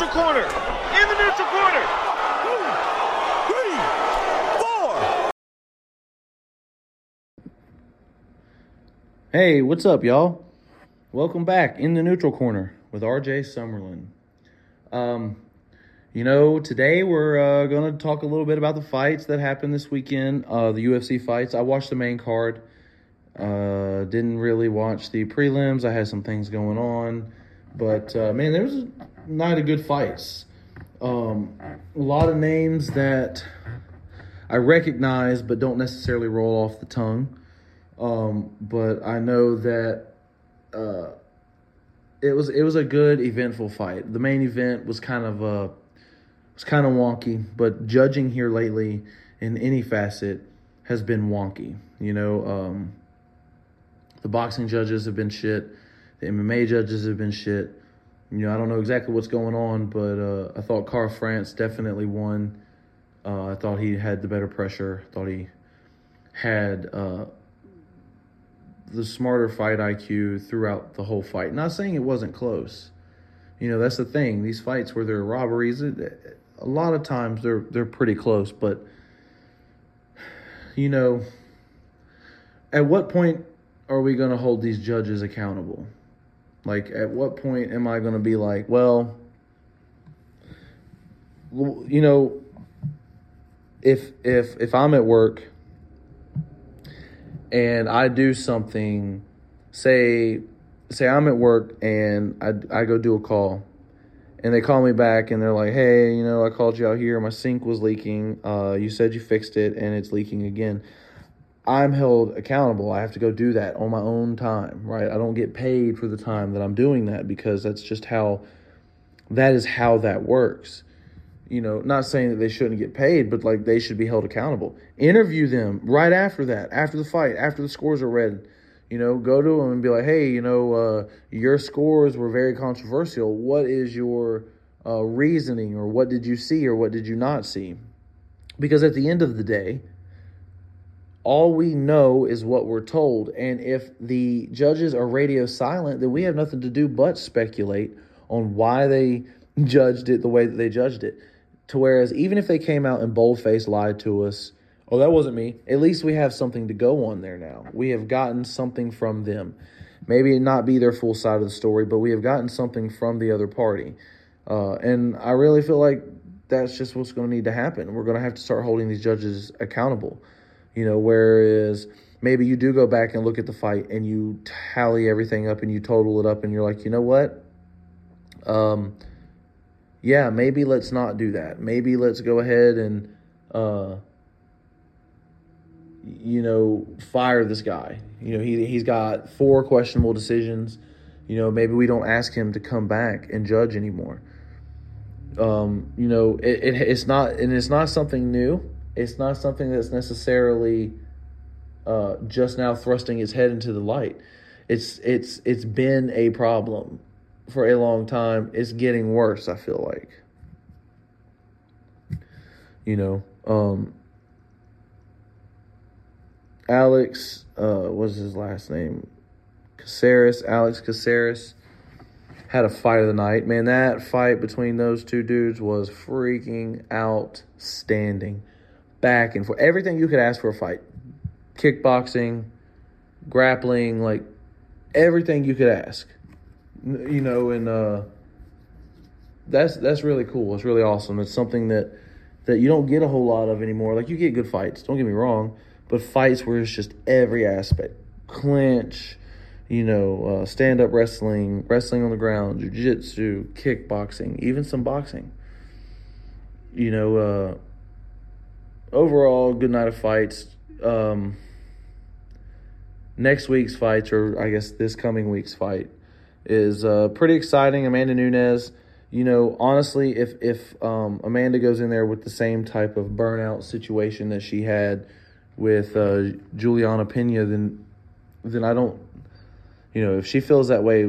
neutral corner. In the neutral corner. Three, four. Hey, what's up, y'all? Welcome back in the neutral corner with RJ Summerlin. Um, you know, today we're uh, going to talk a little bit about the fights that happened this weekend, uh, the UFC fights. I watched the main card. Uh, didn't really watch the prelims. I had some things going on, but uh, man, there was night of good fights. Um, a lot of names that I recognize but don't necessarily roll off the tongue. Um, but I know that uh, it was it was a good eventful fight. The main event was kind of uh, was kind of wonky, but judging here lately in any facet has been wonky. You know, um, the boxing judges have been shit. The MMA judges have been shit. You know, I don't know exactly what's going on, but uh, I thought Kara-France definitely won. Uh, I thought he had the better pressure. Thought he had uh, the smarter fight IQ throughout the whole fight. Not saying it wasn't close. You know, that's the thing. These fights where there are robberies, a lot of times they're they're pretty close. But you know, at what point are we going to hold these judges accountable? Like, at what point am I going to be like, well, you know, if if if I'm at work and I do something, say say I'm at work and I I go do a call, and they call me back and they're like, hey, you know, I called you out here, my sink was leaking, uh, you said you fixed it and it's leaking again. I'm held accountable. I have to go do that on my own time, right? I don't get paid for the time that I'm doing that because that's just how that is how that works. You know, not saying that they shouldn't get paid, but like they should be held accountable. Interview them right after that, after the fight, after the scores are read. You know, go to them and be like, hey, you know, uh, your scores were very controversial. What is your uh, reasoning, or what did you see, or what did you not see? Because at the end of the day, all we know is what we're told. And if the judges are radio silent, then we have nothing to do but speculate on why they judged it the way that they judged it. To whereas even if they came out and boldface lied to us, oh that wasn't me. At least we have something to go on there now. We have gotten something from them. Maybe not be their full side of the story, but we have gotten something from the other party. Uh, and I really feel like that's just what's going to need to happen. We're going to have to start holding these judges accountable. You know, whereas maybe you do go back and look at the fight and you tally everything up and you total it up and you're like, you know what? Um, yeah, maybe let's not do that. Maybe let's go ahead and, uh, you know, fire this guy. You know, he he's got four questionable decisions. You know, maybe we don't ask him to come back and judge anymore. Um, you know, it, it it's not and it's not something new it's not something that's necessarily uh, just now thrusting its head into the light. It's it's it's been a problem for a long time. It's getting worse. I feel like. You know, um, Alex, uh, what's his last name? Caceres, Alex Caceres, had a fight of the night. Man, that fight between those two dudes was freaking outstanding back and forth. Everything you could ask for a fight. Kickboxing, grappling, like everything you could ask. You know, and uh, that's that's really cool. It's really awesome. It's something that that you don't get a whole lot of anymore. Like you get good fights, don't get me wrong, but fights where it's just every aspect. Clinch, you know, uh, stand up wrestling, wrestling on the ground, jiu-jitsu, kickboxing, even some boxing. You know, uh, overall, good night of fights. Um, next week's fights, or I guess this coming week's fight, is uh, pretty exciting. Amanda Nunes. You know, honestly, if if um, Amanda goes in there with the same type of burnout situation that she had with uh, Julianna Pena, then then I don't. You know, if she feels that way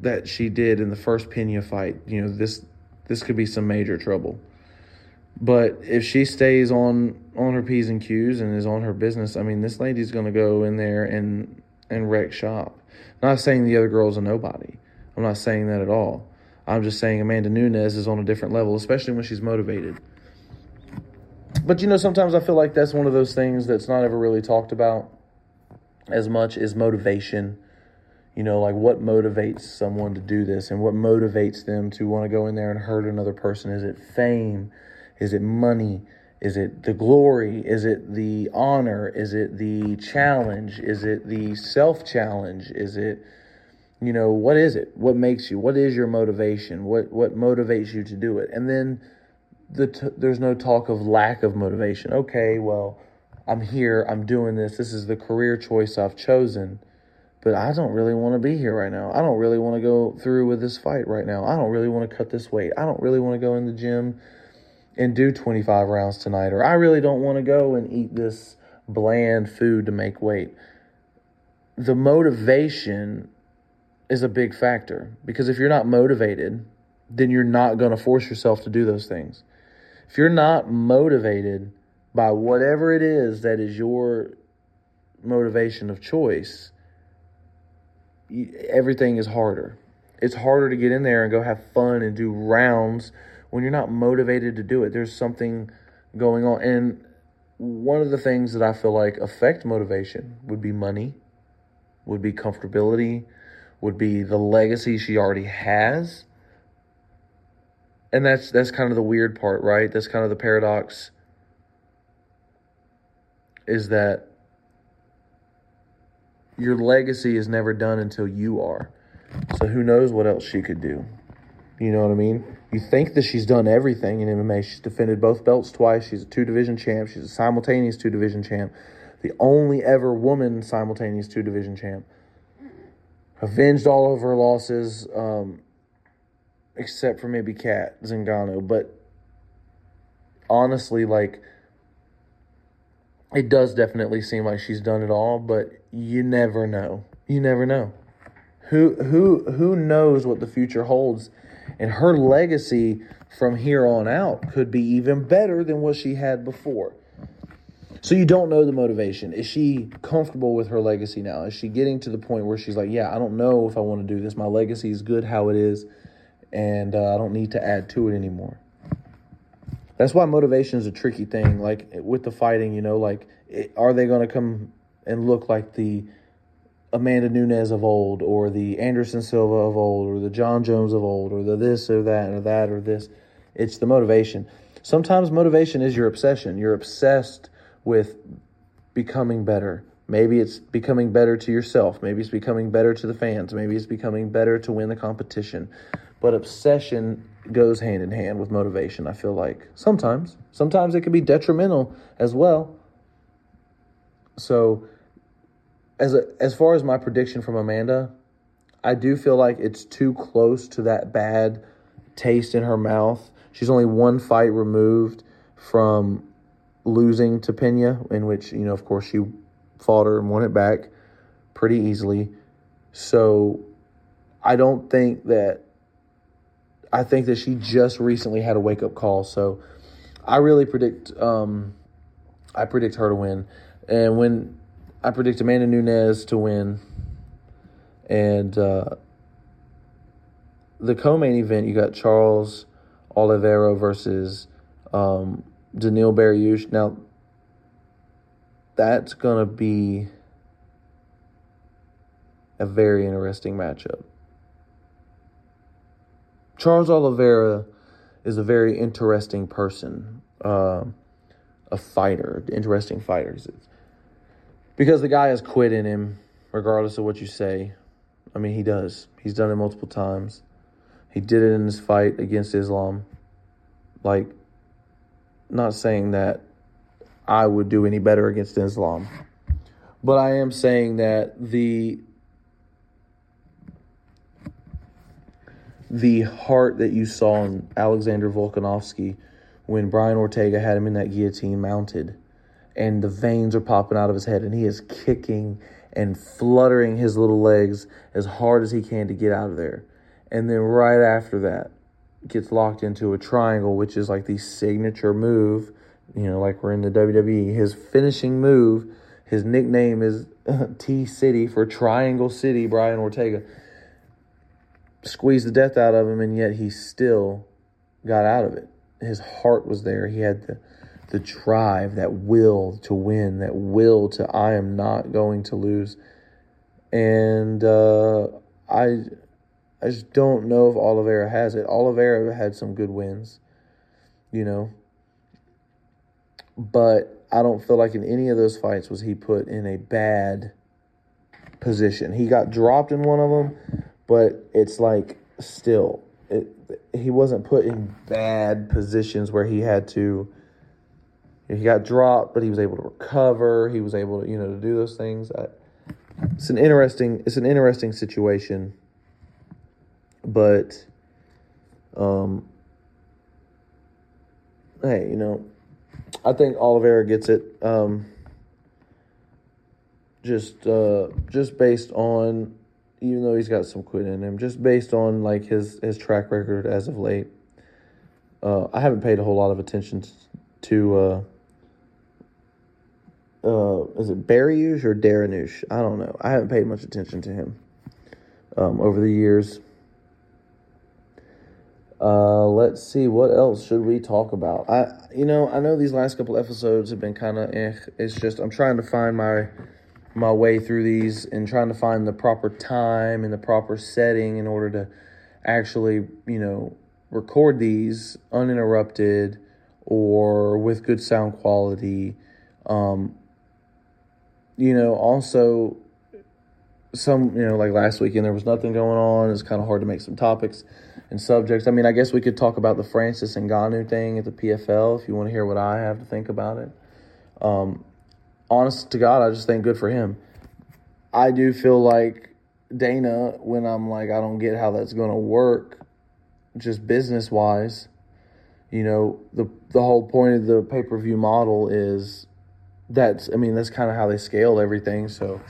that she did in the first Pena fight, you know, this this could be some major trouble. But if she stays on on her p's and q's and is on her business, I mean, this lady's going to go in there and and wreck shop. Not saying the other girl's a nobody. I'm not saying that at all. I'm just saying Amanda Nunes is on a different level, especially when she's motivated. But you know, sometimes I feel like that's one of those things that's not ever really talked about as much is motivation. You know, like what motivates someone to do this and what motivates them to want to go in there and hurt another person? Is it fame? Is it money? Is it the glory? Is it the honor? Is it the challenge? Is it the self challenge? Is it, you know, what is it? What makes you? What is your motivation? What what motivates you to do it? And then the t- there's no talk of lack of motivation. Okay, well, I'm here. I'm doing this. This is the career choice I've chosen. But I don't really want to be here right now. I don't really want to go through with this fight right now. I don't really want to cut this weight. I don't really want to go in the gym and do 25 rounds tonight, or I really don't want to go and eat this bland food to make weight. The motivation is a big factor because if you're not motivated, then you're not going to force yourself to do those things. If you're not motivated by whatever it is that is your motivation of choice, everything is harder. It's harder to get in there and go have fun and do rounds when you're not motivated to do it, there's something going on. And one of the things that I feel like affect motivation would be money, would be comfortability, would be the legacy she already has. And that's that's kind of the weird part, right? That's kind of the paradox is that your legacy is never done until you are. So who knows what else she could do? You know what I mean? You think that she's done everything in MMA. She's defended both belts twice. She's a two division champ. She's a simultaneous two division champ. The only ever woman simultaneous two division champ. Avenged all of her losses, um, except for maybe Cat Zingano. But honestly, like, it does definitely seem like she's done it all, but you never know. You never know. Who who who knows what the future holds? And her legacy from here on out could be even better than what she had before. So you don't know the motivation. Is she comfortable with her legacy now? Is she getting to the point where she's like, yeah, I don't know if I want to do this. My legacy is good how it is, and uh, I don't need to add to it anymore. That's why motivation is a tricky thing. Like with the fighting, you know, like it, are they going to come and look like the Amanda Nunes of old, or the Anderson Silva of old, or the Jon Jones of old, or the this or that or that or this. It's the motivation. Sometimes motivation is your obsession. You're obsessed with becoming better. Maybe it's becoming better to yourself. Maybe it's becoming better to the fans. Maybe it's becoming better to win the competition. But obsession goes hand in hand with motivation, I feel like. Sometimes. Sometimes it can be detrimental as well. So, as a, as far as my prediction from Amanda, I do feel like it's too close to that bad taste in her mouth. She's only one fight removed from losing to Pena, in which you know, of course, she fought her and won it back pretty easily. So I don't think that. I think that she just recently had a wake up call. So I really predict. Um, I predict her to win, and when I predict Amanda Nunes to win. And uh, the co-main event, you got Charles Oliveira versus um, Dariush. Now, that's going to be a very interesting matchup. Charles Oliveira is a very interesting person, uh, a fighter, interesting fighter because the guy has quit in him, regardless of what you say. I mean, he does. He's done it multiple times. He did it in his fight against Islam. Like, not saying that I would do any better against Islam, but I am saying that the the heart that you saw in Alexander Volkanovsky when Brian Ortega had him in that guillotine mounted and the veins are popping out of his head, and he is kicking and fluttering his little legs as hard as he can to get out of there. And then right after that, gets locked into a triangle, which is like the signature move, you know, like we're in the WWE. His finishing move, his nickname is T City for Triangle City, Brian Ortega. squeezed the death out of him, and yet he still got out of it. His heart was there. He had the the drive, that will to win, that will to I am not going to lose. And uh, I I just don't know if Oliveira has it. Oliveira had some good wins, you know. But I don't feel like in any of those fights was he put in a bad position. He got dropped in one of them, but it's like still it he wasn't put in bad positions where he had to he got dropped, but he was able to recover. He was able to, you know, to do those things. It's an interesting, it's an interesting situation, but, um, hey, you know, I think Oliveira gets it. Um, just, uh, just based on, even though he's got some quit in him, just based on like his his track record as of late. Uh, I haven't paid a whole lot of attention to. Uh, uh, is it Dariush or Dariush? I don't know. I haven't paid much attention to him um, over the years. Uh, let's see what else should we talk about. I, you know, I know these last couple episodes have been kind of eh. It's just I'm trying to find my my way through these and trying to find the proper time and the proper setting in order to actually, you know, record these uninterrupted or with good sound quality. Um, you know, also some, you know, like last weekend there was nothing going on. It's kind of hard to make some topics and subjects. I mean, I guess we could talk about the Francis Ngannou thing at the PFL if you want to hear what I have to think about it. Um, honest to God, I just think good for him. I do feel like Dana, when I'm like, I don't get how that's going to work, just business wise. You know, the the whole point of the pay per view model is that's I mean that's kind of how they scale everything. So,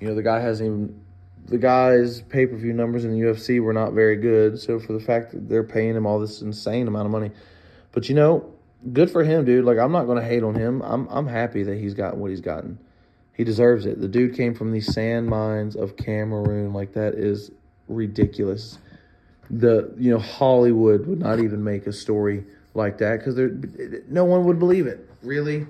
you know, the guy hasn't even the guy's pay per view numbers in the UFC were not very good. So for the fact that they're paying him all this insane amount of money, but you know, good for him, dude. Like I'm not to hate on him. I'm I'm happy that he's gotten what he's gotten. He deserves it. The dude came from the sand mines of Cameroon. Like that is ridiculous. The you know Hollywood would not even make a story like that because there no one would believe it. Really,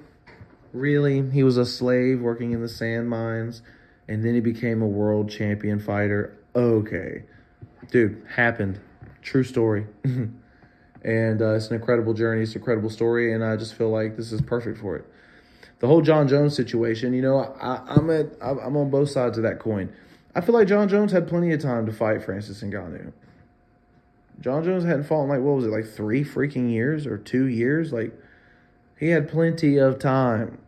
Really? He was a slave working in the sand mines and then he became a world champion fighter. Okay. Dude, happened. True story. and uh, it's an incredible journey. It's an incredible story. And I just feel like this is perfect for it. The whole Jon Jones situation, you know, I, I'm at I'm on both sides of that coin. I feel like Jon Jones had plenty of time to fight Francis Ngannou. Jon Jones hadn't fought in like what was it, like three freaking years or two years? Like he had plenty of time.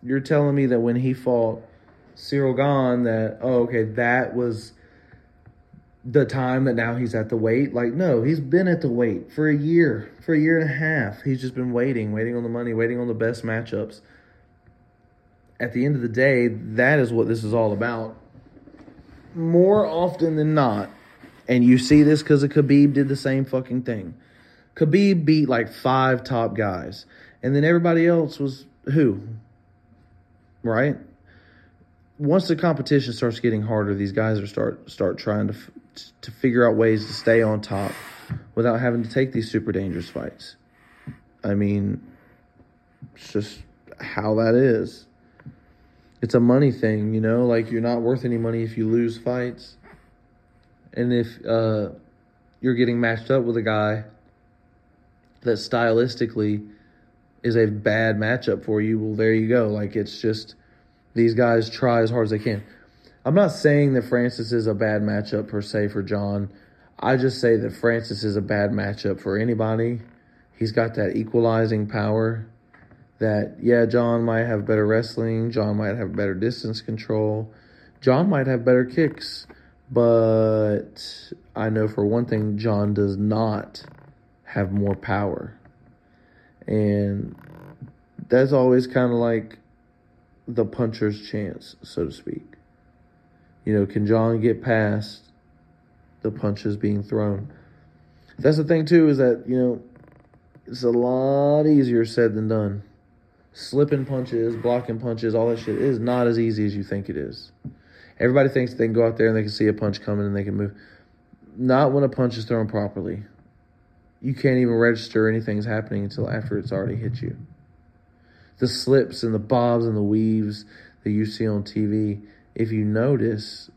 You're telling me that when he fought Ciryl Gane, that oh okay, that was the time that now he's at the weight. Like no, he's been at the weight for a year, for a year and a half. He's just been waiting, waiting on the money, waiting on the best matchups. At the end of the day, that is what this is all about. More often than not, and you see this because Khabib did the same fucking thing. Khabib beat like five top guys. And then everybody else was who? Right? Once the competition starts getting harder, these guys are start start trying to to figure out ways to stay on top without having to take these super dangerous fights. I mean, it's just how that is. It's a money thing, you know, like you're not worth any money if you lose fights. And if uh, you're getting matched up with a guy that stylistically is a bad matchup for you, well, there you go. Like it's just these guys try as hard as they can. I'm not saying that Francis is a bad matchup per se for Jon. I just say that Francis is a bad matchup for anybody. He's got that equalizing power that, yeah, Jon might have better wrestling. Jon might have better distance control. Jon might have better kicks. But I know for one thing, Jon does not have more power. And that's always kind of like the puncher's chance, so to speak. You know, can Jon get past the punches being thrown? That's the thing, too, is that, you know, it's a lot easier said than done. Slipping punches, blocking punches, all that shit is not as easy as you think it is. Everybody thinks they can go out there and they can see a punch coming and they can move. not when a punch is thrown properly. You can't even register anything's happening until after it's already hit you. The slips and the bobs and the weaves that you see on TV, if you notice,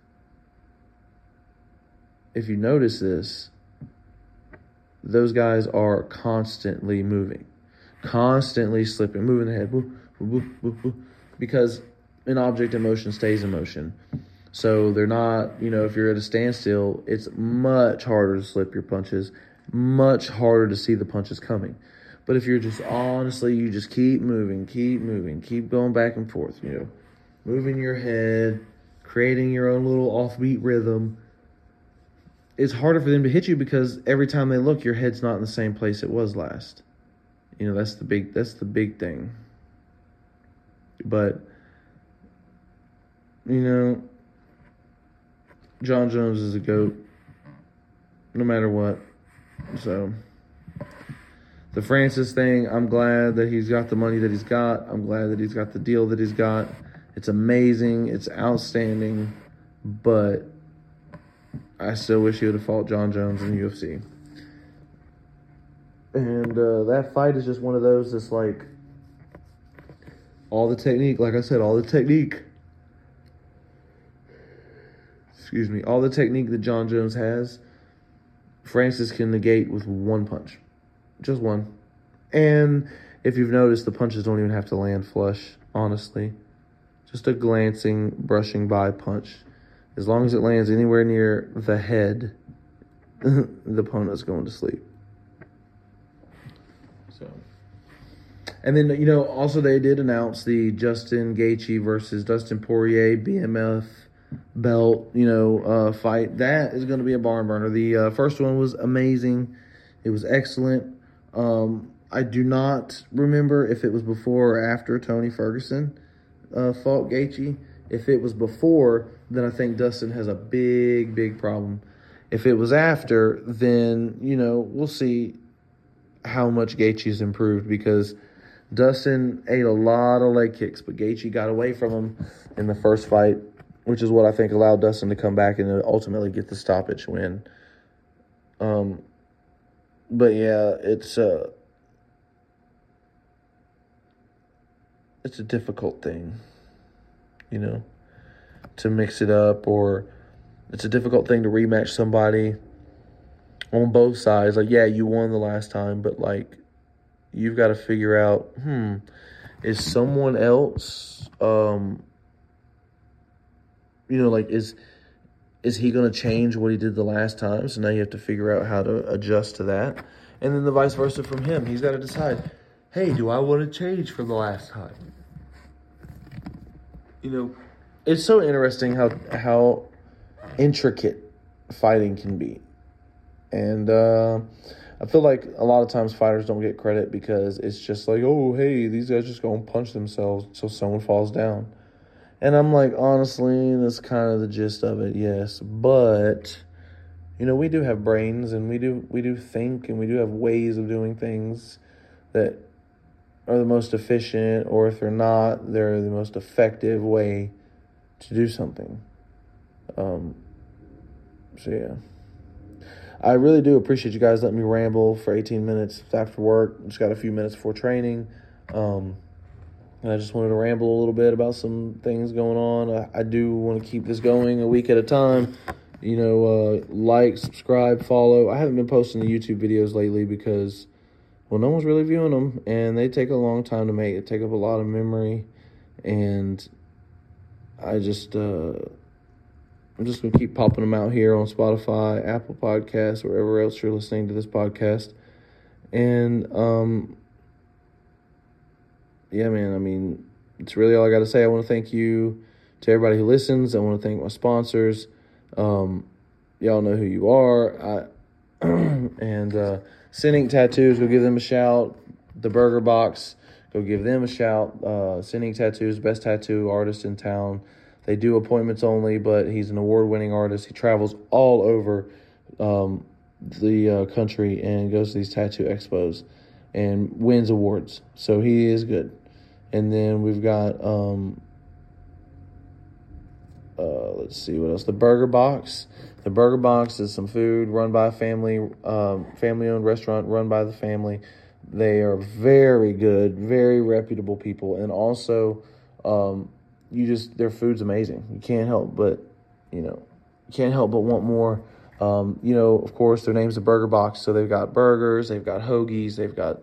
if you notice this, those guys are constantly moving, constantly slipping, moving the head, because an object in motion stays in motion. So they're not, you know, if you're at a standstill, it's much harder to slip your punches, much harder to see the punches coming. But if you're just honestly, you just keep moving, keep moving, keep going back and forth, you know, moving your head, creating your own little offbeat rhythm. It's harder for them to hit you because every time they look, your head's not in the same place it was last. You know, that's the big that's the big thing. But you know, Jon Jones is a goat, no matter what. So the Francis thing, I'm glad that he's got the money that he's got. I'm glad that he's got the deal that he's got. It's amazing. It's outstanding, but I still wish he would have fought Jon Jones in the UFC. And uh, that fight is just one of those that's like all the technique, like I said, all the technique excuse me, all the technique that Jon Jones has, Francis can negate with one punch. Just one. And if you've noticed, the punches don't even have to land flush, honestly. Just a glancing, brushing by punch. As long as it lands anywhere near the head, the opponent's going to sleep. So. And then, you know, also they did announce the Justin Gaethje versus Dustin Poirier BMF belt, you know, uh, fight. That is going to be a barn burner. The uh, first one was amazing. It was excellent. Um, I do not remember if it was before or after Tony Ferguson uh, fought Gaethje. If it was before, then I think Dustin has a big, big problem. If it was after, then you know we'll see how much Gaethje's improved because Dustin ate a lot of leg kicks, but Gaethje got away from him in the first fight which is what I think allowed Dustin to come back and ultimately get the stoppage win. Um, but yeah, it's uh, it's a difficult thing, you know, to mix it up, or it's a difficult thing to rematch somebody on both sides. Like, yeah, you won the last time, but like, you've got to figure out, hmm, is someone else um you know, like is is he going to change what he did the last time? So now you have to figure out how to adjust to that, and then the vice versa from him. He's got to decide, hey, do I want to change from the last time? You know, it's so interesting how how intricate fighting can be, and. uh I feel like a lot of times fighters don't get credit because it's just like, oh, hey, these guys just go and punch themselves until someone falls down. And I'm like, honestly, that's kind of the gist of it, yes. But you know, we do have brains and we do we do think and we do have ways of doing things that are the most efficient or if they're not, they're the most effective way to do something. Um so yeah. I really do appreciate you guys letting me ramble for 18 minutes after work. Just got a few minutes before training. Um, I just wanted to ramble a little bit about some things going on. I, I do want to keep this going a week at a time. You know, uh, like, subscribe, follow. I haven't been posting the YouTube videos lately because, well, no one's really viewing them, and they take a long time to make. It take up a lot of memory, and I just, uh, I'm just gonna keep popping them out here on Spotify, Apple Podcasts, wherever else you're listening to this podcast, and um yeah, man, I mean, it's really all I got to say. I want to thank you to everybody who listens. I want to thank my sponsors. Um, y'all know who you are. I, and uh, Sending Tattoos, go give them a shout. The Burger Box, go give them a shout. Uh, Sending Tattoos, best tattoo artist in town. They do appointments only, but he's an award winning artist. He travels all over um, the uh, country and goes to these tattoo expos and wins awards. So he is good. And then we've got um uh let's see what else. The Burger Box. The Burger Box is some food run by a family, um, family owned restaurant run by the family. They are very good, very reputable people, and also, um, you just their food's amazing. You can't help but, you know, you can't help but want more. Um, you know, of course, their name's the Burger Box, so they've got burgers, they've got hoagies, they've got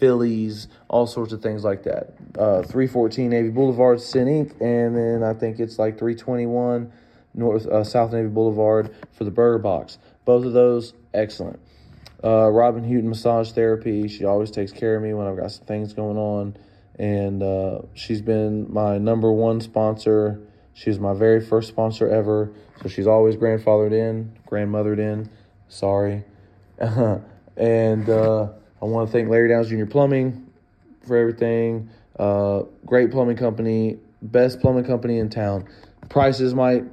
Phillies, all sorts of things like that. Uh, 314 Navy Boulevard, Sin Inc., and then I think it's like 321 North uh, South Navy Boulevard for the Burger Box. Both of those, excellent. Uh, Robin Houghton Massage Therapy, she always takes care of me when I've got some things going on, and uh, she's been my number one sponsor. She was my very first sponsor ever, so she's always grandfathered in, grandmothered in. Sorry. and uh, I want to thank Larry Downs Jr. Plumbing for everything. Uh, great plumbing company, best plumbing company in town. Prices might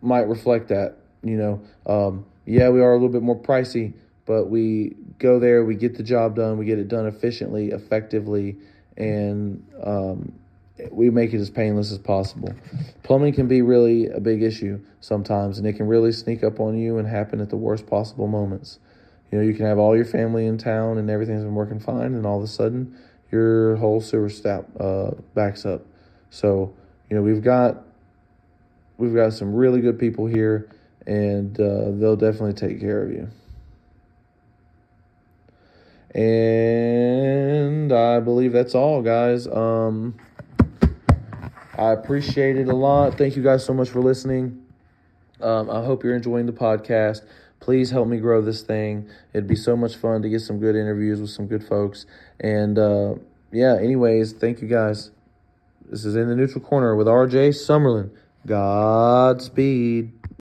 might reflect that. You know, um, yeah, we are a little bit more pricey, but we go there, we get the job done, we get it done efficiently, effectively, and um, we make it as painless as possible. Plumbing can be really a big issue sometimes, and it can really sneak up on you and happen at the worst possible moments. You know, you can have all your family in town and everything's been working fine, and all of a sudden your whole sewer step uh, backs up. So, you know, we've got we've got some really good people here, and uh, they'll definitely take care of you. And I believe that's all, guys. Um, I appreciate it a lot. Thank you guys so much for listening. Um, I hope you're enjoying the podcast. Please help me grow this thing. It'd be so much fun to get some good interviews with some good folks. And uh, yeah, anyways, thank you guys. This is In the Neutral Corner with RJ Summerlin. Godspeed.